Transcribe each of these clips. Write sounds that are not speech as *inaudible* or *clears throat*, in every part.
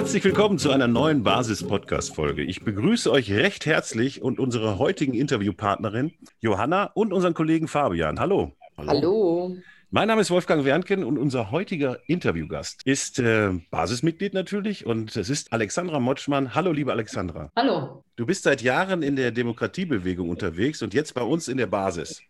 Herzlich willkommen zu einer neuen Basis-Podcast-Folge. Ich begrüße euch recht herzlich und unsere heutigen Interviewpartnerin Johanna und unseren Kollegen Fabian. Hallo. Hallo. Hallo. Mein Name ist Wolfgang Wernken und unser heutiger Interviewgast ist äh, Basismitglied natürlich und es ist Alexandra Motschmann. Hallo, liebe Alexandra. Hallo. Du bist seit Jahren in der Demokratiebewegung unterwegs und jetzt bei uns in der Basis.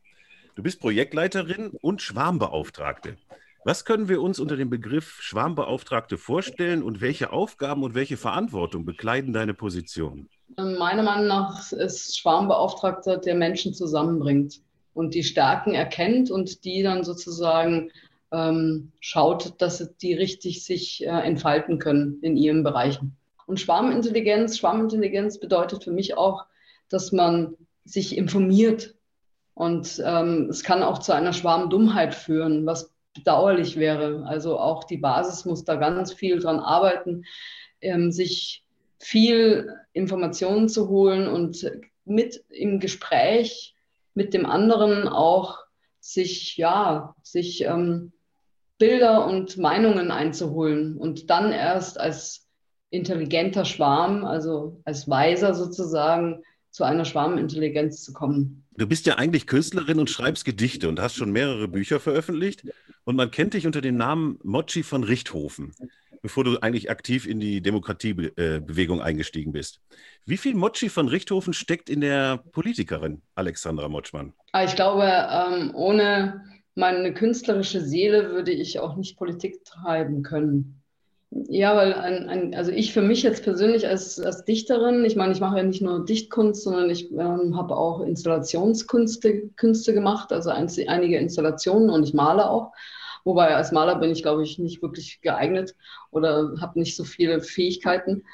Du bist Projektleiterin und Schwarmbeauftragte. Was können wir uns unter dem Begriff Schwarmbeauftragte vorstellen und welche Aufgaben und welche Verantwortung bekleiden deine Position? Meiner Meinung nach ist Schwarmbeauftragter, der Menschen zusammenbringt und die Stärken erkennt und die dann sozusagen ähm, schaut, dass die richtig sich äh, entfalten können in ihren Bereichen. Und Schwarmintelligenz, Schwarmintelligenz bedeutet für mich auch, dass man sich informiert. Und ähm, es kann auch zu einer Schwarmdummheit führen, was bedauerlich wäre. Also auch die Basis muss da ganz viel dran arbeiten, ähm, sich viel Informationen zu holen und mit im Gespräch mit dem anderen auch sich, ja, sich ähm, Bilder und Meinungen einzuholen und dann erst als intelligenter Schwarm, also als Weiser sozusagen, zu einer Schwarmintelligenz zu kommen. Du bist ja eigentlich Künstlerin und schreibst Gedichte und hast schon mehrere Bücher veröffentlicht. Und man kennt dich unter dem Namen Mochi von Richthofen, bevor du eigentlich aktiv in die Demokratiebewegung eingestiegen bist. Wie viel Mochi von Richthofen steckt in der Politikerin Alexandra Motschmann? Ah, ich glaube, ähm, ohne meine künstlerische Seele würde ich auch nicht Politik treiben können. Ja, weil ein, ein, also ich für mich jetzt persönlich als, als Dichterin, ich meine, ich mache ja nicht nur Dichtkunst, sondern ich ähm, habe auch Installationskünste Künste gemacht, also ein, einige Installationen und ich male auch. Wobei als Maler bin ich, glaube ich, nicht wirklich geeignet oder habe nicht so viele Fähigkeiten.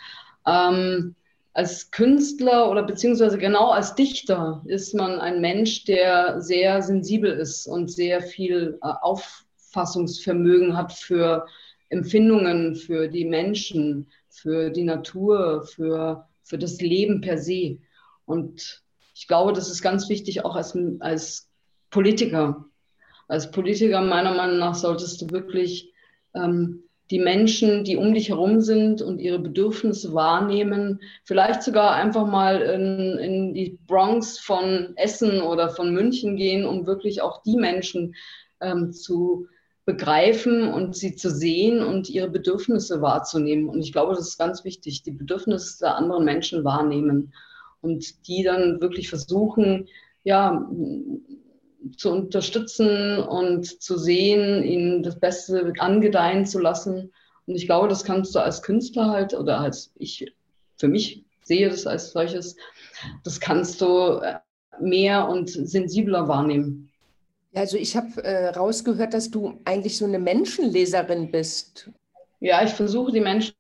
Ähm, als Künstler oder beziehungsweise genau als Dichter ist man ein Mensch, der sehr sensibel ist und sehr viel äh, Auffassungsvermögen hat für Empfindungen für die Menschen, für die Natur, für, für das Leben per se. Und ich glaube, das ist ganz wichtig, auch als, als Politiker. Als Politiker, meiner Meinung nach, solltest du wirklich ähm, die Menschen, die um dich herum sind und ihre Bedürfnisse wahrnehmen, vielleicht sogar einfach mal in, in die Bronx von Essen oder von München gehen, um wirklich auch die Menschen ähm, zu begreifen und sie zu sehen und ihre Bedürfnisse wahrzunehmen. Und ich glaube, das ist ganz wichtig, die Bedürfnisse der anderen Menschen wahrnehmen und die dann wirklich versuchen, ja, zu unterstützen und zu sehen, ihnen das Beste angedeihen zu lassen. Und ich glaube, das kannst du als Künstler halt oder als ich für mich sehe das als solches, das kannst du mehr und sensibler wahrnehmen. Also ich habe äh, rausgehört, dass du eigentlich so eine Menschenleserin bist. Ja, ich versuche die Menschen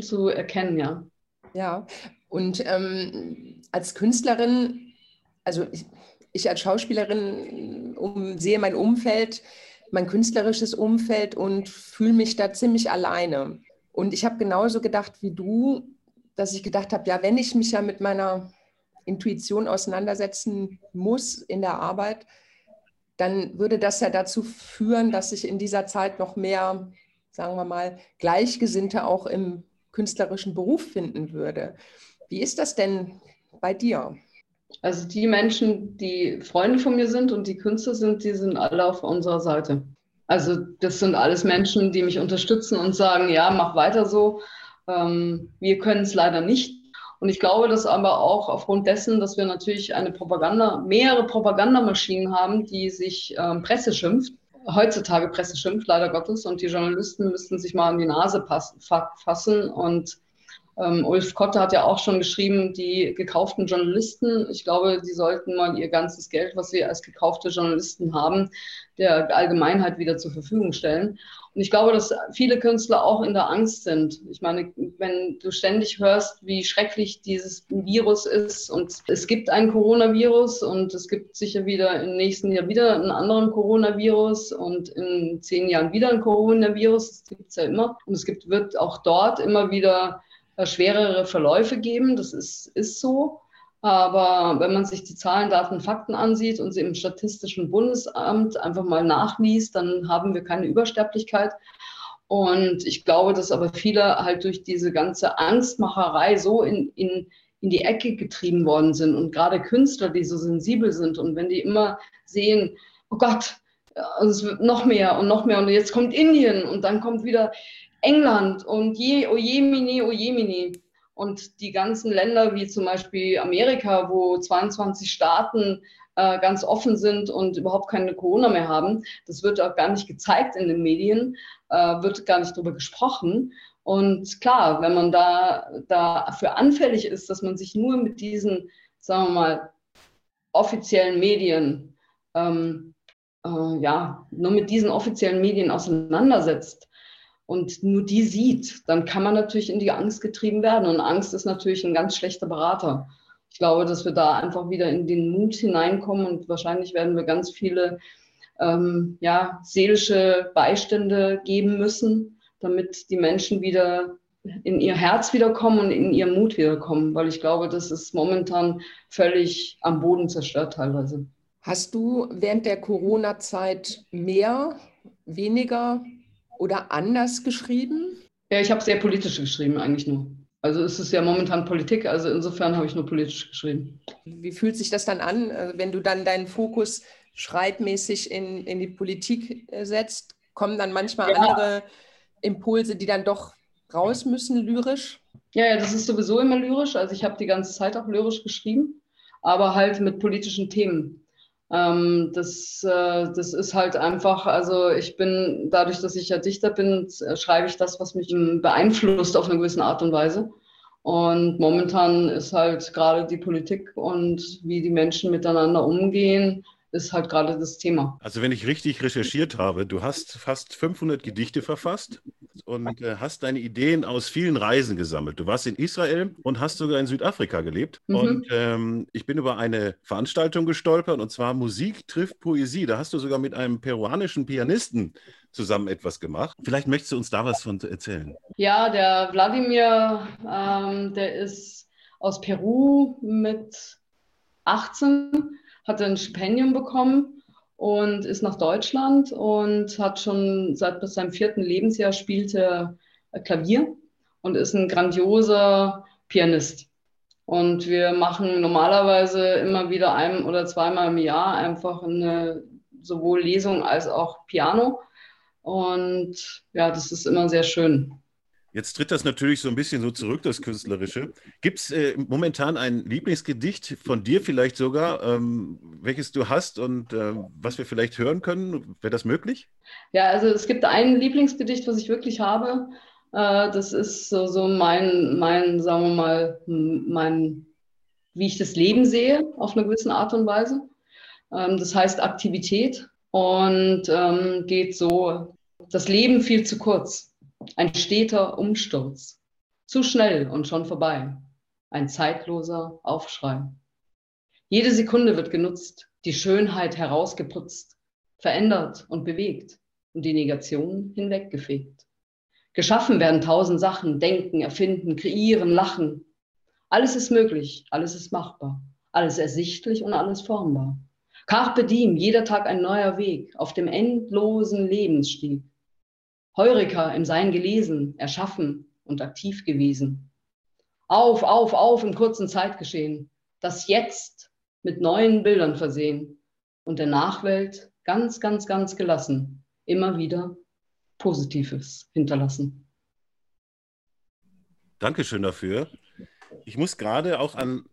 zu erkennen, ja. Ja, und ähm, als Künstlerin, also ich, ich als Schauspielerin um, sehe mein Umfeld, mein künstlerisches Umfeld und fühle mich da ziemlich alleine. Und ich habe genauso gedacht wie du, dass ich gedacht habe, ja, wenn ich mich ja mit meiner Intuition auseinandersetzen muss in der Arbeit, dann würde das ja dazu führen, dass sich in dieser Zeit noch mehr, sagen wir mal, Gleichgesinnte auch im künstlerischen Beruf finden würde. Wie ist das denn bei dir? Also die Menschen, die Freunde von mir sind und die Künstler sind, die sind alle auf unserer Seite. Also das sind alles Menschen, die mich unterstützen und sagen, ja, mach weiter so. Ähm, wir können es leider nicht. Und ich glaube, dass aber auch aufgrund dessen, dass wir natürlich eine Propaganda, mehrere Propagandamaschinen haben, die sich ähm, Presse schimpft, heutzutage Presse schimpft, leider Gottes, und die Journalisten müssten sich mal an die Nase passen, fassen und ähm, Ulf Kotte hat ja auch schon geschrieben, die gekauften Journalisten, ich glaube, die sollten mal ihr ganzes Geld, was sie als gekaufte Journalisten haben, der Allgemeinheit wieder zur Verfügung stellen. Und ich glaube, dass viele Künstler auch in der Angst sind. Ich meine, wenn du ständig hörst, wie schrecklich dieses Virus ist und es gibt ein Coronavirus und es gibt sicher wieder im nächsten Jahr wieder einen anderen Coronavirus und in zehn Jahren wieder ein Coronavirus, das gibt es ja immer. Und es gibt, wird auch dort immer wieder schwerere Verläufe geben. Das ist, ist so. Aber wenn man sich die Zahlen, Daten, Fakten ansieht und sie im Statistischen Bundesamt einfach mal nachliest, dann haben wir keine Übersterblichkeit. Und ich glaube, dass aber viele halt durch diese ganze Angstmacherei so in, in, in die Ecke getrieben worden sind. Und gerade Künstler, die so sensibel sind und wenn die immer sehen, oh Gott, es wird noch mehr und noch mehr und jetzt kommt Indien und dann kommt wieder England und je, oh Jemini, oh Jemini. Und die ganzen Länder wie zum Beispiel Amerika, wo 22 Staaten äh, ganz offen sind und überhaupt keine Corona mehr haben, das wird auch gar nicht gezeigt in den Medien, äh, wird gar nicht darüber gesprochen. Und klar, wenn man da dafür anfällig ist, dass man sich nur mit diesen, sagen wir mal, offiziellen Medien, ähm, äh, ja, nur mit diesen offiziellen Medien auseinandersetzt, und nur die sieht, dann kann man natürlich in die Angst getrieben werden. Und Angst ist natürlich ein ganz schlechter Berater. Ich glaube, dass wir da einfach wieder in den Mut hineinkommen und wahrscheinlich werden wir ganz viele ähm, ja, seelische Beistände geben müssen, damit die Menschen wieder in ihr Herz wiederkommen und in ihren Mut wiederkommen, weil ich glaube, das ist momentan völlig am Boden zerstört teilweise. Hast du während der Corona-Zeit mehr, weniger oder anders geschrieben? Ja, ich habe sehr politisch geschrieben, eigentlich nur. Also es ist ja momentan Politik, also insofern habe ich nur politisch geschrieben. Wie fühlt sich das dann an, also wenn du dann deinen Fokus schreibmäßig in, in die Politik äh, setzt? Kommen dann manchmal ja. andere Impulse, die dann doch raus müssen, lyrisch? Ja, ja, das ist sowieso immer lyrisch. Also ich habe die ganze Zeit auch lyrisch geschrieben, aber halt mit politischen Themen. Ähm, das, äh, das ist halt einfach, also ich bin, dadurch, dass ich ja Dichter bin, äh, schreibe ich das, was mich beeinflusst auf eine gewisse Art und Weise. Und momentan ist halt gerade die Politik und wie die Menschen miteinander umgehen, ist halt gerade das Thema. Also wenn ich richtig recherchiert habe, du hast fast 500 Gedichte verfasst und äh, hast deine Ideen aus vielen Reisen gesammelt. Du warst in Israel und hast sogar in Südafrika gelebt. Mhm. Und ähm, ich bin über eine Veranstaltung gestolpert und zwar Musik trifft Poesie. Da hast du sogar mit einem peruanischen Pianisten zusammen etwas gemacht. Vielleicht möchtest du uns da was von erzählen. Ja, der Wladimir, ähm, der ist aus Peru mit 18 hatte ein Stipendium bekommen und ist nach Deutschland und hat schon seit bis seinem vierten Lebensjahr spielte Klavier und ist ein grandioser Pianist. Und wir machen normalerweise immer wieder ein oder zweimal im Jahr einfach eine sowohl Lesung als auch Piano. Und ja, das ist immer sehr schön. Jetzt tritt das natürlich so ein bisschen so zurück, das Künstlerische. Gibt es äh, momentan ein Lieblingsgedicht von dir vielleicht sogar, ähm, welches du hast und äh, was wir vielleicht hören können? Wäre das möglich? Ja, also es gibt ein Lieblingsgedicht, was ich wirklich habe. Äh, das ist so, so, mein, mein, sagen wir mal, mein, wie ich das Leben sehe, auf eine gewisse Art und Weise. Ähm, das heißt Aktivität und ähm, geht so, das Leben viel zu kurz. Ein steter Umsturz. Zu schnell und schon vorbei. Ein zeitloser Aufschrei. Jede Sekunde wird genutzt, die Schönheit herausgeputzt, verändert und bewegt und die Negation hinweggefegt. Geschaffen werden tausend Sachen, denken, erfinden, kreieren, lachen. Alles ist möglich, alles ist machbar, alles ersichtlich und alles formbar. Carpe diem, jeder Tag ein neuer Weg auf dem endlosen Lebensstieg. Heureka im Sein gelesen, erschaffen und aktiv gewesen. Auf, auf, auf im kurzen Zeitgeschehen. Das Jetzt mit neuen Bildern versehen und der Nachwelt ganz, ganz, ganz gelassen. Immer wieder Positives hinterlassen. Dankeschön dafür. Ich muss gerade auch an,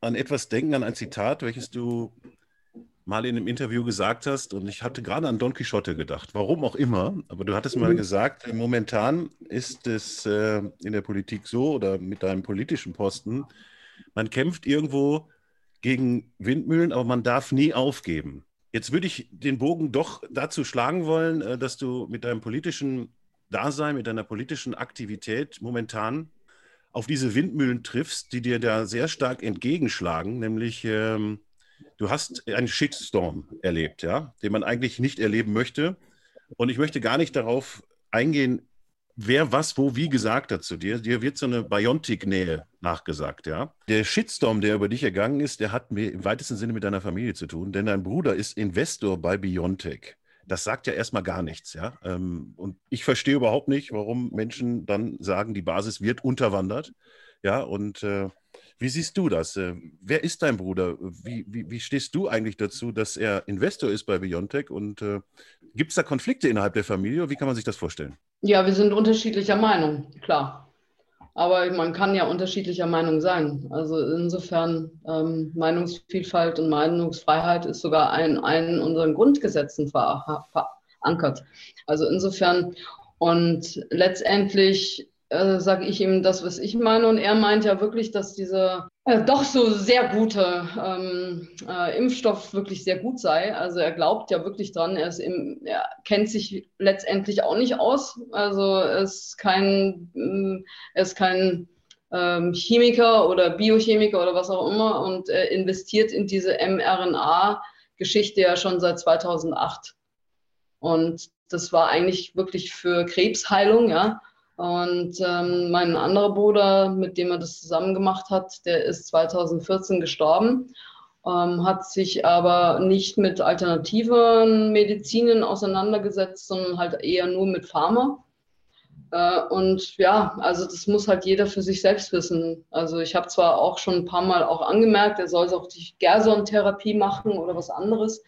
an etwas denken, an ein Zitat, welches du mal in einem Interview gesagt hast, und ich hatte gerade an Don Quixote gedacht, warum auch immer, aber du hattest mal mhm. gesagt, momentan ist es äh, in der Politik so oder mit deinem politischen Posten, man kämpft irgendwo gegen Windmühlen, aber man darf nie aufgeben. Jetzt würde ich den Bogen doch dazu schlagen wollen, äh, dass du mit deinem politischen Dasein, mit deiner politischen Aktivität momentan auf diese Windmühlen triffst, die dir da sehr stark entgegenschlagen, nämlich ähm, du hast einen Shitstorm erlebt, ja, den man eigentlich nicht erleben möchte. Und ich möchte gar nicht darauf eingehen, wer was wo wie gesagt hat zu dir. Dir wird so eine Biontic-Nähe nachgesagt, ja. Der Shitstorm, der über dich ergangen ist, der hat im weitesten Sinne mit deiner Familie zu tun, denn dein Bruder ist Investor bei Biontech. das sagt ja erstmal gar nichts, ja. Ähm, und ich verstehe überhaupt nicht, warum Menschen dann sagen, die Basis wird unterwandert. Ja, und äh, wie siehst du das? Äh, wer ist dein Bruder? Wie, wie, wie, stehst du eigentlich dazu, dass er Investor ist bei Biontech? Und äh, gibt es da Konflikte innerhalb der Familie? Wie kann man sich das vorstellen? Ja, wir sind unterschiedlicher Meinung, klar. Aber man kann ja unterschiedlicher Meinung sein. Also insofern ähm, Meinungsvielfalt und Meinungsfreiheit ist sogar in, in unseren Grundgesetzen verankert. Also insofern und letztendlich äh, sage ich ihm das, was ich meine. Und er meint ja wirklich, dass dieser äh, doch so sehr gute ähm, äh, Impfstoff wirklich sehr gut sei. Also er glaubt ja wirklich dran. Er, ist im, er kennt sich letztendlich auch nicht aus. Also er ist kein, äh, er ist kein ähm, Chemiker oder Biochemiker oder was auch immer und er investiert in diese mRNA-Geschichte ja schon seit 2008. Und das war eigentlich wirklich für Krebsheilung, ja. Und ähm, mein anderer Bruder, mit dem er das zusammen gemacht hat, der ist 2014 gestorben, ähm, hat sich aber nicht mit alternativen Medizinen auseinandergesetzt, sondern halt eher nur mit Pharma. Äh, und ja, also das muss halt jeder für sich selbst wissen. Also ich habe zwar auch schon ein paar Mal auch angemerkt, er soll auch die Gerson-Therapie machen oder was anderes.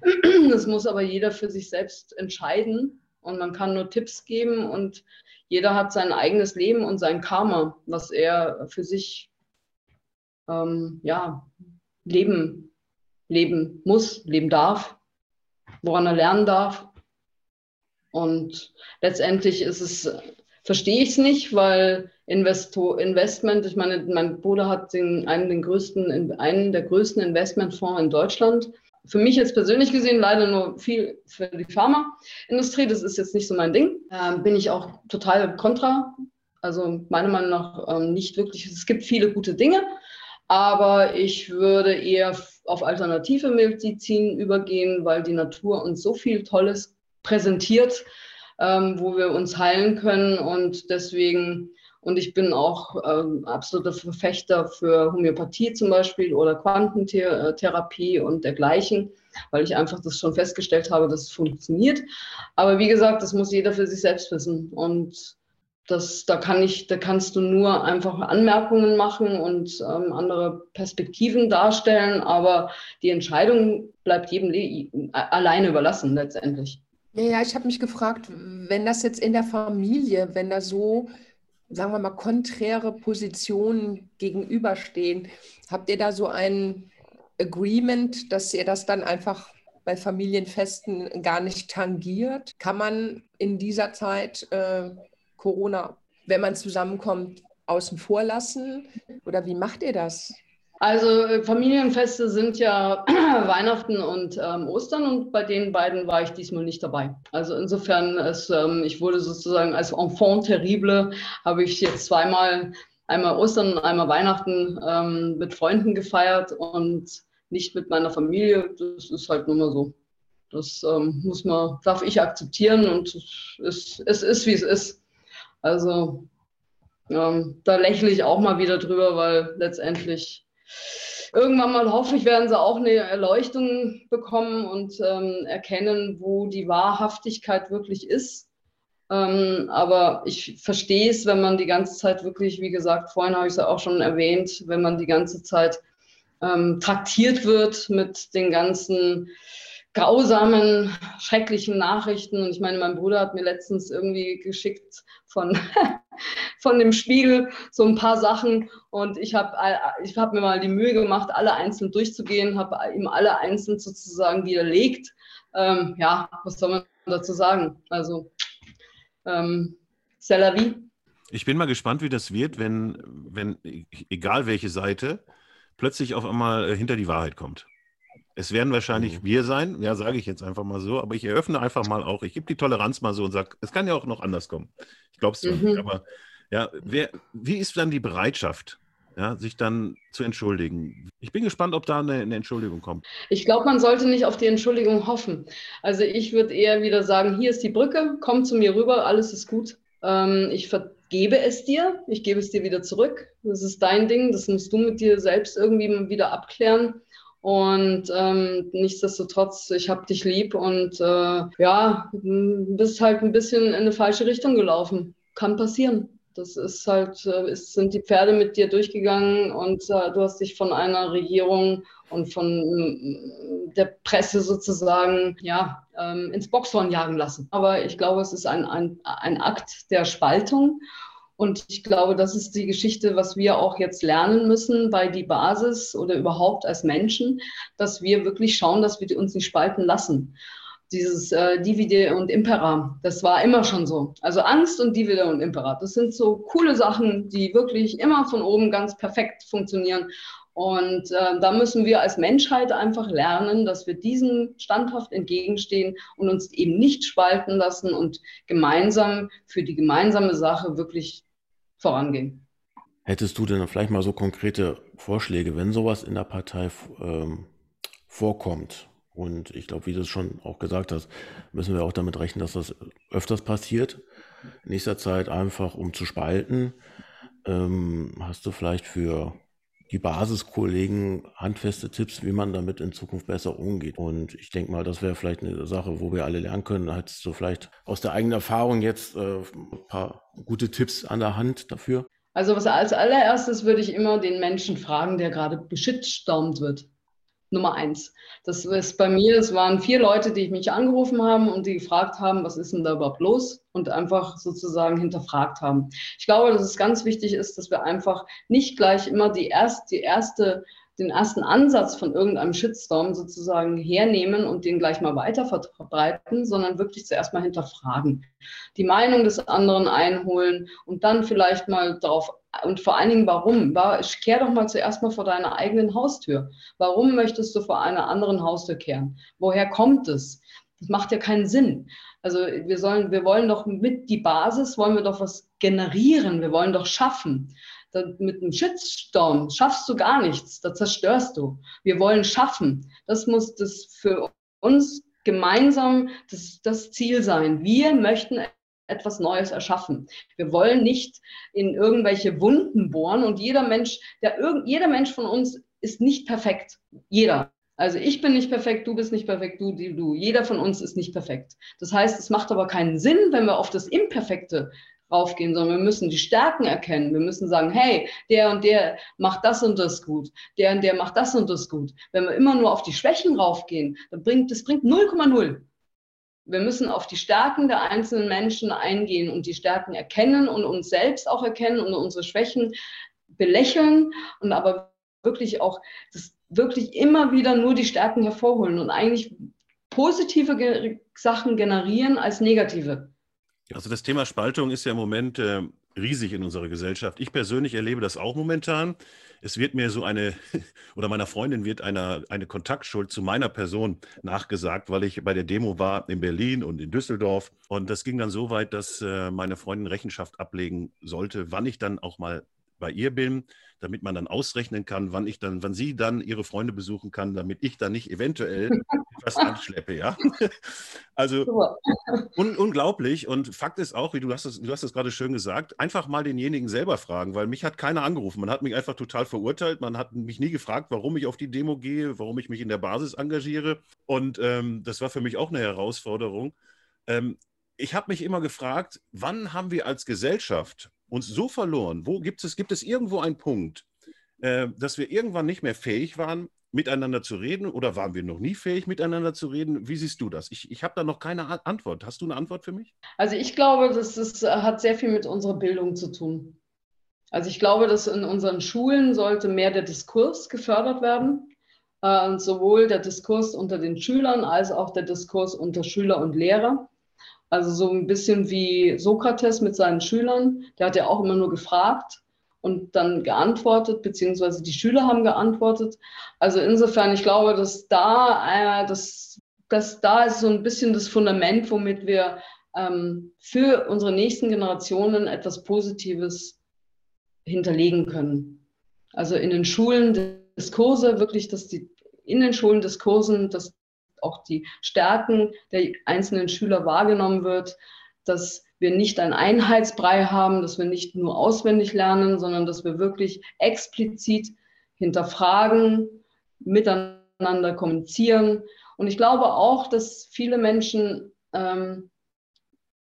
*clears throat* Das muss aber jeder für sich selbst entscheiden. Und man kann nur Tipps geben und jeder hat sein eigenes Leben und sein Karma, was er für sich ähm, ja, leben, leben muss, leben darf, woran er lernen darf. Und letztendlich ist es, verstehe ich es nicht, weil Investo, Investment, ich meine, mein Bruder hat den, einen, den größten, einen der größten Investmentfonds in Deutschland für mich jetzt persönlich gesehen leider nur viel für die Pharmaindustrie. Das ist jetzt nicht so mein Ding. Ähm, bin ich auch total kontra. Also meiner Meinung nach ähm, nicht wirklich. Es gibt viele gute Dinge, aber ich würde eher auf alternative Medizin übergehen, weil die Natur uns so viel Tolles präsentiert, ähm, wo wir uns heilen können und deswegen und ich bin auch ähm, absoluter Verfechter für Homöopathie zum Beispiel oder Quantentherapie und dergleichen, weil ich einfach das schon festgestellt habe, dass es funktioniert. Aber wie gesagt, das muss jeder für sich selbst wissen. Und das, da, kann ich, da kannst du nur einfach Anmerkungen machen und ähm, andere Perspektiven darstellen, aber die Entscheidung bleibt jedem alleine überlassen letztendlich. Ja, ich habe mich gefragt, wenn das jetzt in der Familie, wenn da so sagen wir mal, konträre Positionen gegenüberstehen. Habt ihr da so ein Agreement, dass ihr das dann einfach bei Familienfesten gar nicht tangiert? Kann man in dieser Zeit äh, Corona, wenn man zusammenkommt, außen vor lassen? Oder wie macht ihr das? Also äh, Familienfeste sind ja *clears throat* Weihnachten und ähm, Ostern und bei den beiden war ich diesmal nicht dabei. Also insofern, es, ähm, ich wurde sozusagen als Enfant terrible, habe ich jetzt zweimal, einmal Ostern und einmal Weihnachten ähm, mit Freunden gefeiert und nicht mit meiner Familie. Das ist halt nur mal so. Das ähm, muss man, darf ich akzeptieren und es, es ist, wie es ist. Also ähm, da lächle ich auch mal wieder drüber, weil letztendlich Irgendwann mal hoffe ich, werden sie auch eine Erleuchtung bekommen und ähm, erkennen, wo die Wahrhaftigkeit wirklich ist. Ähm, aber ich verstehe es, wenn man die ganze Zeit wirklich, wie gesagt, vorhin habe ich es ja auch schon erwähnt, wenn man die ganze Zeit ähm, traktiert wird mit den ganzen grausamen, schrecklichen Nachrichten. Und ich meine, mein Bruder hat mir letztens irgendwie geschickt von, *laughs* von dem Spiegel so ein paar Sachen. Und ich habe ich hab mir mal die Mühe gemacht, alle einzeln durchzugehen, habe ihm alle einzeln sozusagen widerlegt. Ähm, ja, was soll man dazu sagen? Also, ähm, c'est la vie. Ich bin mal gespannt, wie das wird, wenn, wenn egal welche Seite, plötzlich auf einmal äh, hinter die Wahrheit kommt. Es werden wahrscheinlich mhm. wir sein, ja, sage ich jetzt einfach mal so, aber ich eröffne einfach mal auch, ich gebe die Toleranz mal so und sage, es kann ja auch noch anders kommen. Ich glaube es mhm. nicht, aber ja, wer, wie ist dann die Bereitschaft, ja, sich dann zu entschuldigen? Ich bin gespannt, ob da eine, eine Entschuldigung kommt. Ich glaube, man sollte nicht auf die Entschuldigung hoffen. Also ich würde eher wieder sagen, hier ist die Brücke, komm zu mir rüber, alles ist gut. Ähm, ich vergebe es dir, ich gebe es dir wieder zurück. Das ist dein Ding, das musst du mit dir selbst irgendwie wieder abklären. Und ähm, nichtsdestotrotz, ich habe dich lieb und äh, ja, bist halt ein bisschen in eine falsche Richtung gelaufen. Kann passieren. Das ist halt, äh, es sind die Pferde mit dir durchgegangen und äh, du hast dich von einer Regierung und von äh, der Presse sozusagen ja, ähm, ins Boxhorn jagen lassen. Aber ich glaube, es ist ein, ein, ein Akt der Spaltung und ich glaube, das ist die Geschichte, was wir auch jetzt lernen müssen bei die Basis oder überhaupt als Menschen, dass wir wirklich schauen, dass wir uns nicht spalten lassen. Dieses äh, Divide und Impera, das war immer schon so. Also Angst und Divide und Impera, das sind so coole Sachen, die wirklich immer von oben ganz perfekt funktionieren. Und äh, da müssen wir als Menschheit einfach lernen, dass wir diesem standhaft entgegenstehen und uns eben nicht spalten lassen und gemeinsam für die gemeinsame Sache wirklich vorangehen. Hättest du denn vielleicht mal so konkrete Vorschläge, wenn sowas in der Partei ähm, vorkommt? Und ich glaube, wie du es schon auch gesagt hast, müssen wir auch damit rechnen, dass das öfters passiert. In nächster Zeit einfach, um zu spalten. Ähm, hast du vielleicht für die Basiskollegen handfeste Tipps, wie man damit in Zukunft besser umgeht. Und ich denke mal, das wäre vielleicht eine Sache, wo wir alle lernen können. Hast du vielleicht aus der eigenen Erfahrung jetzt äh, ein paar gute Tipps an der Hand dafür? Also was als allererstes würde ich immer den Menschen fragen, der gerade beschitstormt wird. Nummer eins. Das ist bei mir, es waren vier Leute, die mich angerufen haben und die gefragt haben, was ist denn da überhaupt los? Und einfach sozusagen hinterfragt haben. Ich glaube, dass es ganz wichtig ist, dass wir einfach nicht gleich immer die, erst, die erste den ersten Ansatz von irgendeinem Shitstorm sozusagen hernehmen und den gleich mal weiter verbreiten, sondern wirklich zuerst mal hinterfragen, die Meinung des anderen einholen und dann vielleicht mal darauf und vor allen Dingen, warum? Kehr doch mal zuerst mal vor deiner eigenen Haustür. Warum möchtest du vor einer anderen Haustür kehren? Woher kommt es? Das macht ja keinen Sinn. Also wir sollen, wir wollen doch mit die Basis, wollen wir doch was generieren. Wir wollen doch schaffen. mit einem Shitstorm schaffst du gar nichts. Da zerstörst du. Wir wollen schaffen. Das muss das für uns gemeinsam das, das Ziel sein. Wir möchten etwas Neues erschaffen. Wir wollen nicht in irgendwelche Wunden bohren und jeder Mensch, der irgend, jeder Mensch von uns ist nicht perfekt. Jeder. Also ich bin nicht perfekt, du bist nicht perfekt, du, du, du. Jeder von uns ist nicht perfekt. Das heißt, es macht aber keinen Sinn, wenn wir auf das Imperfekte raufgehen, sondern wir müssen die Stärken erkennen. Wir müssen sagen, hey, der und der macht das und das gut, der und der macht das und das gut. Wenn wir immer nur auf die Schwächen raufgehen, dann bringt das bringt 0,0 wir müssen auf die Stärken der einzelnen Menschen eingehen und die Stärken erkennen und uns selbst auch erkennen und unsere Schwächen belächeln und aber wirklich auch das wirklich immer wieder nur die Stärken hervorholen und eigentlich positive Ge Sachen generieren als negative. Also das Thema Spaltung ist ja im Moment äh, riesig in unserer Gesellschaft. Ich persönlich erlebe das auch momentan. Es wird mir so eine, *laughs* oder meiner Freundin wird eine, eine Kontaktschuld zu meiner Person nachgesagt, weil ich bei der Demo war in Berlin und in Düsseldorf. Und das ging dann so weit, dass äh, meine Freundin Rechenschaft ablegen sollte, wann ich dann auch mal bei ihr bin, damit man dann ausrechnen kann, wann ich dann, wann sie dann ihre Freunde besuchen kann, damit ich dann nicht eventuell *laughs* etwas anschleppe, ja. *laughs* Also un unglaublich. Und Fakt ist auch, wie du hast es, du hast es gerade schön gesagt, einfach mal denjenigen selber fragen, weil mich hat keiner angerufen. Man hat mich einfach total verurteilt. Man hat mich nie gefragt, warum ich auf die Demo gehe, warum ich mich in der Basis engagiere. Und ähm, das war für mich auch eine Herausforderung. Ähm, ich habe mich immer gefragt, wann haben wir als Gesellschaft uns so verloren? Wo gibt es, gibt es irgendwo einen Punkt, äh, dass wir irgendwann nicht mehr fähig waren, miteinander zu reden oder waren wir noch nie fähig, miteinander zu reden? Wie siehst du das? Ich, ich habe da noch keine Antwort. Hast du eine Antwort für mich? Also ich glaube, das ist, hat sehr viel mit unserer Bildung zu tun. Also ich glaube, dass in unseren Schulen sollte mehr der Diskurs gefördert werden. Äh, sowohl der Diskurs unter den Schülern als auch der Diskurs unter Schüler und Lehrer. Also so ein bisschen wie Sokrates mit seinen Schülern. Der hat ja auch immer nur gefragt und dann geantwortet, beziehungsweise die Schüler haben geantwortet. Also insofern, ich glaube, dass da, äh, das, dass da ist so ein bisschen das Fundament, womit wir ähm, für unsere nächsten Generationen etwas Positives hinterlegen können. Also in den Schulen Diskurse, wirklich, dass die in den Schulen Diskursen, dass auch die Stärken der einzelnen Schüler wahrgenommen wird, dass wir nicht einen Einheitsbrei haben, dass wir nicht nur auswendig lernen, sondern dass wir wirklich explizit hinterfragen, miteinander kommunizieren. Und ich glaube auch, dass viele Menschen, ähm,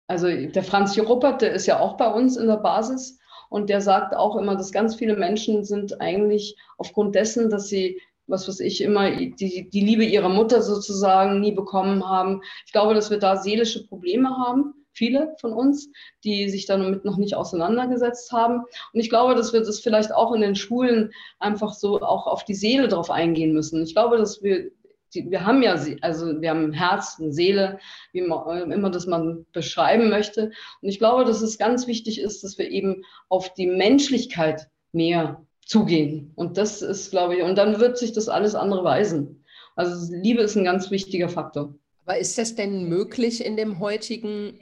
also der Franz Ruppert, der ist ja auch bei uns in der Basis und der sagt auch immer, dass ganz viele Menschen sind eigentlich aufgrund dessen, dass sie was weiß ich, immer die, die Liebe ihrer Mutter sozusagen nie bekommen haben. Ich glaube, dass wir da seelische Probleme haben, viele von uns, die sich damit noch nicht auseinandergesetzt haben. Und ich glaube, dass wir das vielleicht auch in den Schulen einfach so auch auf die Seele drauf eingehen müssen. Ich glaube, dass wir wir haben ja, also wir haben Herz und Seele, wie man, immer das man beschreiben möchte. Und ich glaube, dass es ganz wichtig ist, dass wir eben auf die Menschlichkeit mehr zugehen. Und das ist, glaube ich, und dann wird sich das alles andere weisen. Also Liebe ist ein ganz wichtiger Faktor. Aber ist das denn möglich in dem heutigen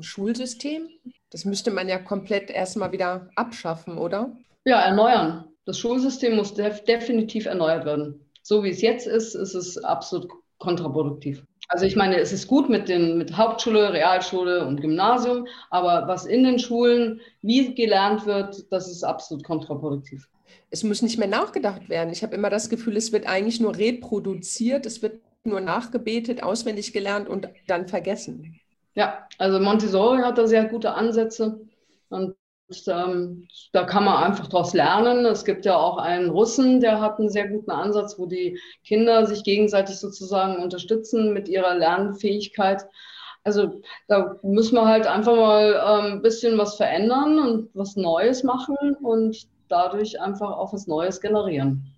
Schulsystem? Das müsste man ja komplett erstmal wieder abschaffen, oder? Ja, erneuern. Das Schulsystem muss def definitiv erneuert werden. So wie es jetzt ist, ist es absolut kontraproduktiv. Also ich meine, es ist gut mit, den, mit Hauptschule, Realschule und Gymnasium, aber was in den Schulen, wie gelernt wird, das ist absolut kontraproduktiv es muss nicht mehr nachgedacht werden. Ich habe immer das Gefühl, es wird eigentlich nur reproduziert, es wird nur nachgebetet, auswendig gelernt und dann vergessen. Ja, also Montessori hat da sehr gute Ansätze und ähm, da kann man einfach daraus lernen. Es gibt ja auch einen Russen, der hat einen sehr guten Ansatz, wo die Kinder sich gegenseitig sozusagen unterstützen mit ihrer Lernfähigkeit. Also da müssen wir halt einfach mal ähm, ein bisschen was verändern und was Neues machen und dadurch einfach auch was Neues generieren.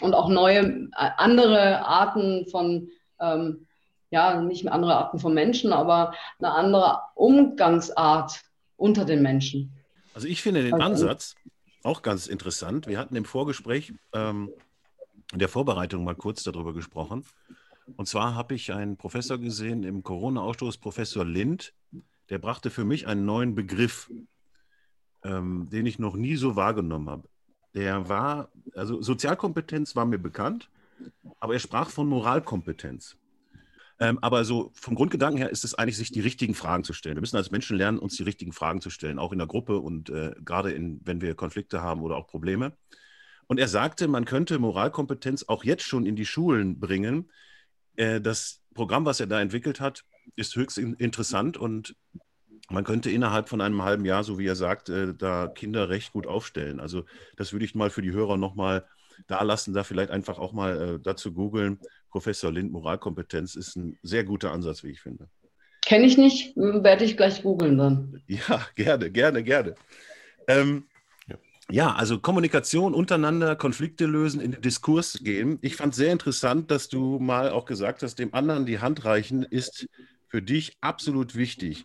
Und auch neue, äh, andere Arten von, ähm, ja, nicht andere Arten von Menschen, aber eine andere Umgangsart unter den Menschen. Also ich finde den also, Ansatz auch ganz interessant. Wir hatten im Vorgespräch ähm, in der Vorbereitung mal kurz darüber gesprochen. Und zwar habe ich einen Professor gesehen im Corona-Ausstoß, Professor Lind, der brachte für mich einen neuen Begriff ähm, den ich noch nie so wahrgenommen habe. Der war, also Sozialkompetenz war mir bekannt, aber er sprach von Moralkompetenz. Ähm, aber so vom Grundgedanken her ist es eigentlich, sich die richtigen Fragen zu stellen. Wir müssen als Menschen lernen, uns die richtigen Fragen zu stellen, auch in der Gruppe und äh, gerade in, wenn wir Konflikte haben oder auch Probleme. Und er sagte, man könnte Moralkompetenz auch jetzt schon in die Schulen bringen. Äh, das Programm, was er da entwickelt hat, ist höchst in, interessant und man könnte innerhalb von einem halben Jahr, so wie er sagt, äh, da Kinder recht gut aufstellen. Also das würde ich mal für die Hörer nochmal da lassen, da vielleicht einfach auch mal äh, dazu googeln. Professor Lind, Moralkompetenz ist ein sehr guter Ansatz, wie ich finde. Kenne ich nicht, werde ich gleich googeln dann. *laughs* Ja, gerne, gerne, gerne. Ähm, ja. ja, also Kommunikation untereinander, Konflikte lösen, in den Diskurs gehen. Ich fand sehr interessant, dass du mal auch gesagt hast, dem anderen die Hand reichen ist für dich absolut wichtig.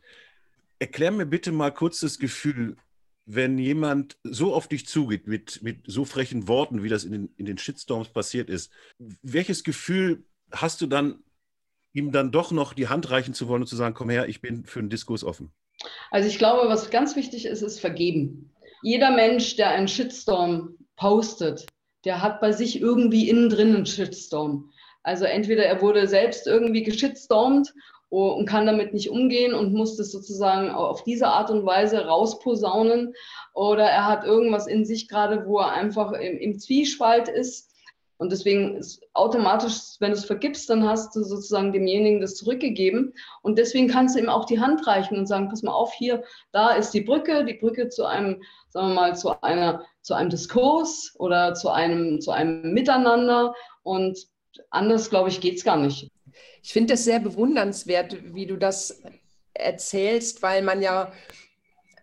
Erklär mir bitte mal kurz das Gefühl, wenn jemand so auf dich zugeht mit, mit so frechen Worten, wie das in den, in den Shitstorms passiert ist. Welches Gefühl hast du dann, ihm dann doch noch die Hand reichen zu wollen und zu sagen, komm her, ich bin für einen Diskurs offen? Also ich glaube, was ganz wichtig ist, ist vergeben. Jeder Mensch, der einen Shitstorm postet, der hat bei sich irgendwie innen drin einen Shitstorm. Also entweder er wurde selbst irgendwie geschitstormt und kann damit nicht umgehen und muss das sozusagen auf diese Art und Weise rausposaunen. Oder er hat irgendwas in sich gerade, wo er einfach im, im Zwiespalt ist. Und deswegen ist automatisch, wenn du es vergibst, dann hast du sozusagen demjenigen das zurückgegeben. Und deswegen kannst du ihm auch die Hand reichen und sagen, pass mal auf, hier, da ist die Brücke, die Brücke zu einem, sagen wir mal, zu einer, zu einem Diskurs oder zu einem, zu einem Miteinander. Und anders, glaube ich, geht es gar nicht. Ich finde es sehr bewundernswert, wie du das erzählst, weil man ja,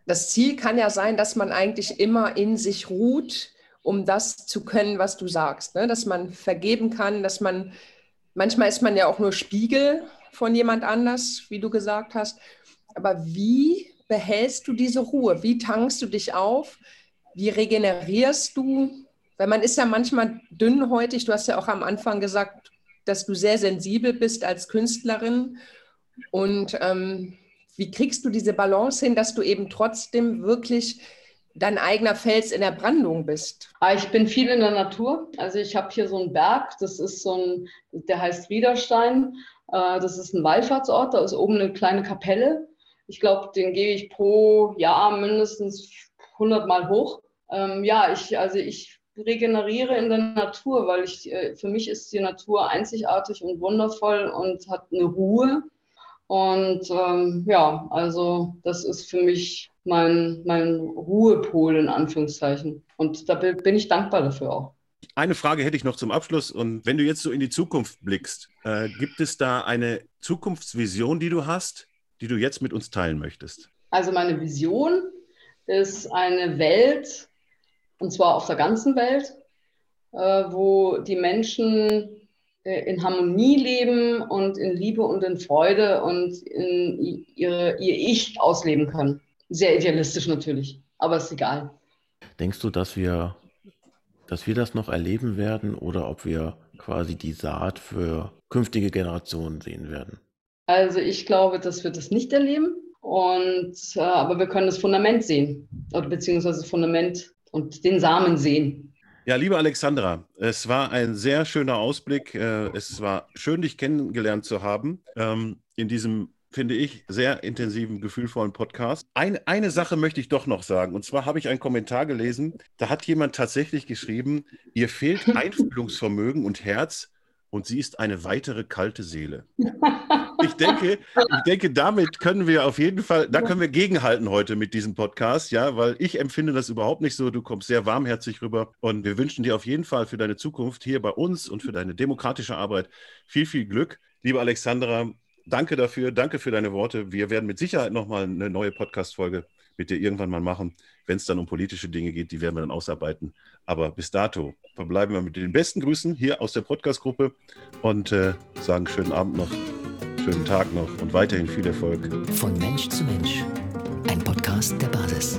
das Ziel kann ja sein, dass man eigentlich immer in sich ruht, um das zu können, was du sagst. Ne? Dass man vergeben kann, dass man, manchmal ist man ja auch nur Spiegel von jemand anders, wie du gesagt hast. Aber wie behältst du diese Ruhe? Wie tankst du dich auf? Wie regenerierst du? Weil man ist ja manchmal dünnhäutig. Du hast ja auch am Anfang gesagt, dass du sehr sensibel bist als Künstlerin. Und ähm, wie kriegst du diese Balance hin, dass du eben trotzdem wirklich dein eigener Fels in der Brandung bist? Ah, ich bin viel in der Natur. Also ich habe hier so einen Berg, das ist so ein, der heißt Riederstein. Äh, das ist ein Wallfahrtsort, da ist oben eine kleine Kapelle. Ich glaube, den gehe ich pro Jahr mindestens 100 Mal hoch. Ähm, ja, ich, also ich regeneriere in der Natur, weil ich, äh, für mich ist die Natur einzigartig und wundervoll und hat eine Ruhe. Und ähm, ja, also das ist für mich mein, mein Ruhepol in Anführungszeichen. Und da bin ich dankbar dafür auch. Eine Frage hätte ich noch zum Abschluss. Und wenn du jetzt so in die Zukunft blickst, äh, gibt es da eine Zukunftsvision, die du hast, die du jetzt mit uns teilen möchtest? Also meine Vision ist eine Welt, und zwar auf der ganzen Welt, äh, wo die Menschen äh, in Harmonie leben und in Liebe und in Freude und in ihre, ihr Ich ausleben können. Sehr idealistisch natürlich, aber ist egal. Denkst du, dass wir, dass wir das noch erleben werden oder ob wir quasi die Saat für künftige Generationen sehen werden? Also ich glaube, dass wir das nicht erleben. Und, äh, aber wir können das Fundament sehen, oder beziehungsweise das Fundament und den Samen sehen. Ja, liebe Alexandra, es war ein sehr schöner Ausblick. Äh, es war schön, dich kennengelernt zu haben ähm, in diesem, finde ich, sehr intensiven, gefühlvollen Podcast. Ein, eine Sache möchte ich doch noch sagen. Und zwar habe ich einen Kommentar gelesen, da hat jemand tatsächlich geschrieben, ihr fehlt Einfühlungsvermögen und Herz und sie ist eine weitere kalte Seele. *laughs* Ich denke, ich denke, damit können wir auf jeden Fall, da können wir gegenhalten heute mit diesem Podcast, ja, weil ich empfinde das überhaupt nicht so. Du kommst sehr warmherzig rüber und wir wünschen dir auf jeden Fall für deine Zukunft hier bei uns und für deine demokratische Arbeit viel, viel Glück. Liebe Alexandra, danke dafür, danke für deine Worte. Wir werden mit Sicherheit nochmal eine neue Podcast-Folge mit dir irgendwann mal machen. Wenn es dann um politische Dinge geht, die werden wir dann ausarbeiten. Aber bis dato verbleiben wir mit den besten Grüßen hier aus der Podcast-Gruppe und äh, sagen schönen Abend noch, schönen Tag noch und weiterhin viel Erfolg. Von Mensch zu Mensch, ein Podcast der Basis.